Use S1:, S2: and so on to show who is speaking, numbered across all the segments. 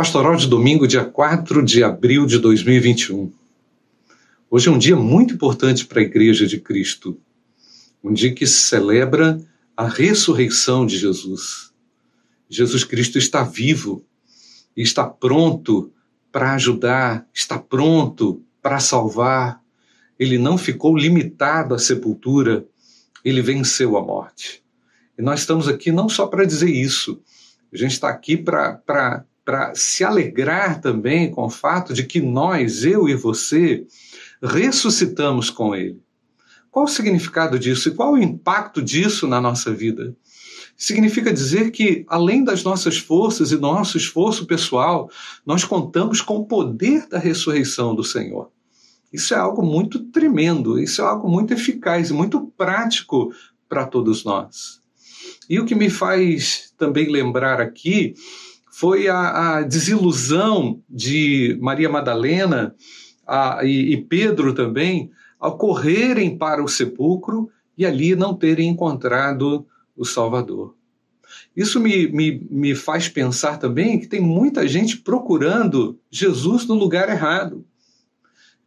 S1: Pastoral de domingo, dia 4 de abril de 2021. Hoje é um dia muito importante para a Igreja de Cristo. Um dia que celebra a ressurreição de Jesus. Jesus Cristo está vivo e está pronto para ajudar, está pronto para salvar. Ele não ficou limitado à sepultura, ele venceu a morte. E nós estamos aqui não só para dizer isso, a gente está aqui para para se alegrar também com o fato de que nós, eu e você, ressuscitamos com Ele. Qual o significado disso e qual o impacto disso na nossa vida? Significa dizer que, além das nossas forças e nosso esforço pessoal, nós contamos com o poder da ressurreição do Senhor. Isso é algo muito tremendo, isso é algo muito eficaz e muito prático para todos nós. E o que me faz também lembrar aqui foi a, a desilusão de Maria Madalena a, e, e Pedro também ao correrem para o sepulcro e ali não terem encontrado o Salvador. Isso me, me, me faz pensar também que tem muita gente procurando Jesus no lugar errado.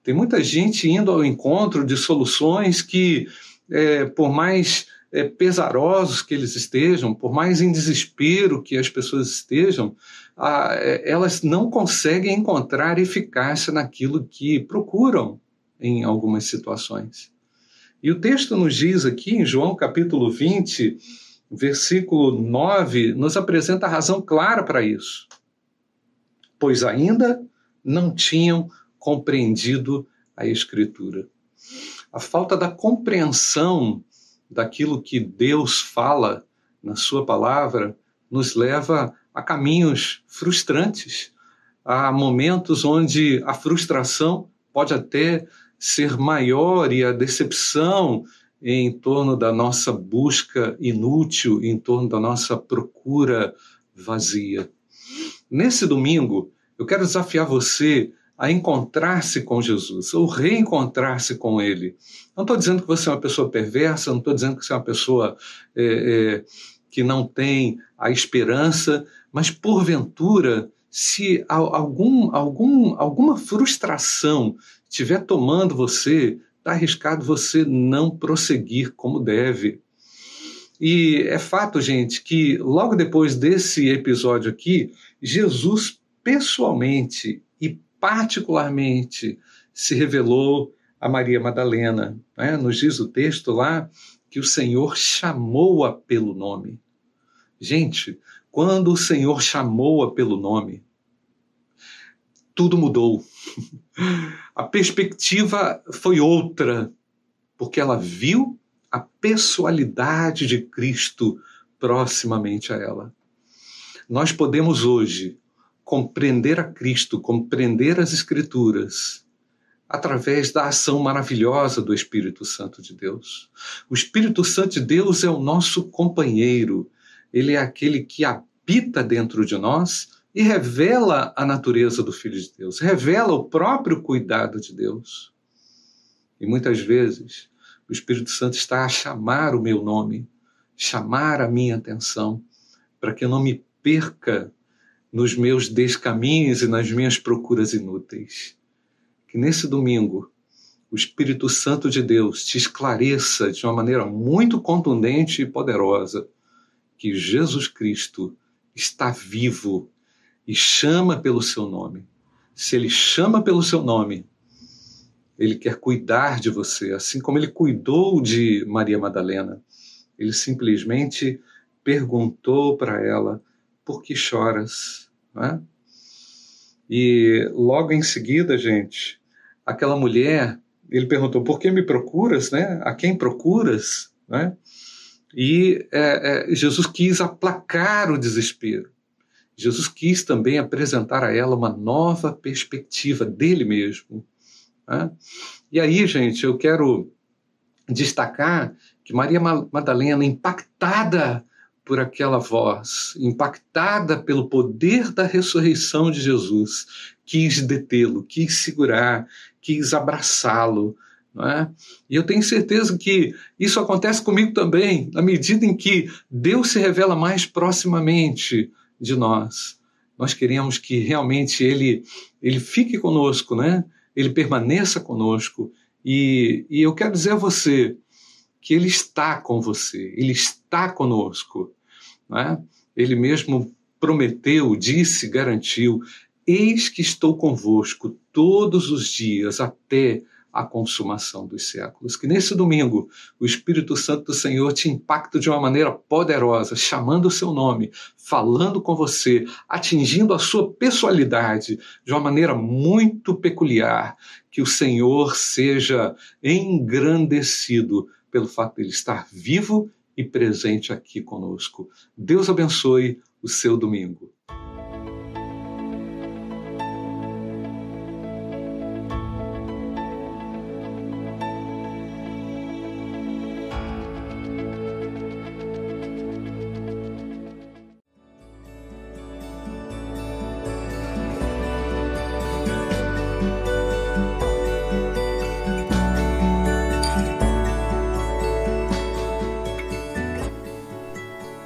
S1: Tem muita gente indo ao encontro de soluções que, é, por mais é, pesarosos que eles estejam, por mais em desespero que as pessoas estejam, a, é, elas não conseguem encontrar eficácia naquilo que procuram em algumas situações. E o texto nos diz aqui, em João capítulo 20, versículo 9, nos apresenta a razão clara para isso. Pois ainda não tinham compreendido a Escritura. A falta da compreensão daquilo que Deus fala na Sua palavra nos leva a caminhos frustrantes, a momentos onde a frustração pode até ser maior e a decepção em torno da nossa busca inútil, em torno da nossa procura vazia. Nesse domingo, eu quero desafiar você a encontrar-se com Jesus, ou reencontrar-se com Ele. Não estou dizendo que você é uma pessoa perversa, não estou dizendo que você é uma pessoa é, é, que não tem a esperança, mas porventura, se algum, algum, alguma frustração estiver tomando você, está arriscado você não prosseguir como deve. E é fato, gente, que logo depois desse episódio aqui, Jesus pessoalmente particularmente se revelou a Maria Madalena. Né? Nos diz o texto lá que o Senhor chamou-a pelo nome. Gente, quando o Senhor chamou-a pelo nome, tudo mudou. A perspectiva foi outra, porque ela viu a pessoalidade de Cristo proximamente a ela. Nós podemos hoje compreender a Cristo, compreender as Escrituras, através da ação maravilhosa do Espírito Santo de Deus. O Espírito Santo de Deus é o nosso companheiro, ele é aquele que habita dentro de nós e revela a natureza do Filho de Deus, revela o próprio cuidado de Deus. E muitas vezes o Espírito Santo está a chamar o meu nome, chamar a minha atenção, para que eu não me perca nos meus descaminhos e nas minhas procuras inúteis. Que nesse domingo o Espírito Santo de Deus te esclareça de uma maneira muito contundente e poderosa que Jesus Cristo está vivo e chama pelo seu nome. Se ele chama pelo seu nome, ele quer cuidar de você, assim como ele cuidou de Maria Madalena. Ele simplesmente perguntou para ela: Por que choras? Né? E logo em seguida, gente, aquela mulher, ele perguntou: Por que me procuras? Né? A quem procuras? Né? E é, é, Jesus quis aplacar o desespero. Jesus quis também apresentar a ela uma nova perspectiva dele mesmo. Né? E aí, gente, eu quero destacar que Maria Madalena, impactada por aquela voz, impactada pelo poder da ressurreição de Jesus, quis detê-lo, quis segurar, quis abraçá-lo. É? E eu tenho certeza que isso acontece comigo também, na medida em que Deus se revela mais proximamente de nós. Nós queremos que realmente ele, ele fique conosco, né? Ele permaneça conosco. E, e eu quero dizer a você que ele está com você, ele está conosco. Né? Ele mesmo prometeu, disse, garantiu: Eis que estou convosco todos os dias até a consumação dos séculos. Que nesse domingo o Espírito Santo do Senhor te impacte de uma maneira poderosa, chamando o seu nome, falando com você, atingindo a sua pessoalidade de uma maneira muito peculiar. Que o Senhor seja engrandecido pelo fato de ele estar vivo e presente aqui conosco. Deus abençoe o seu domingo.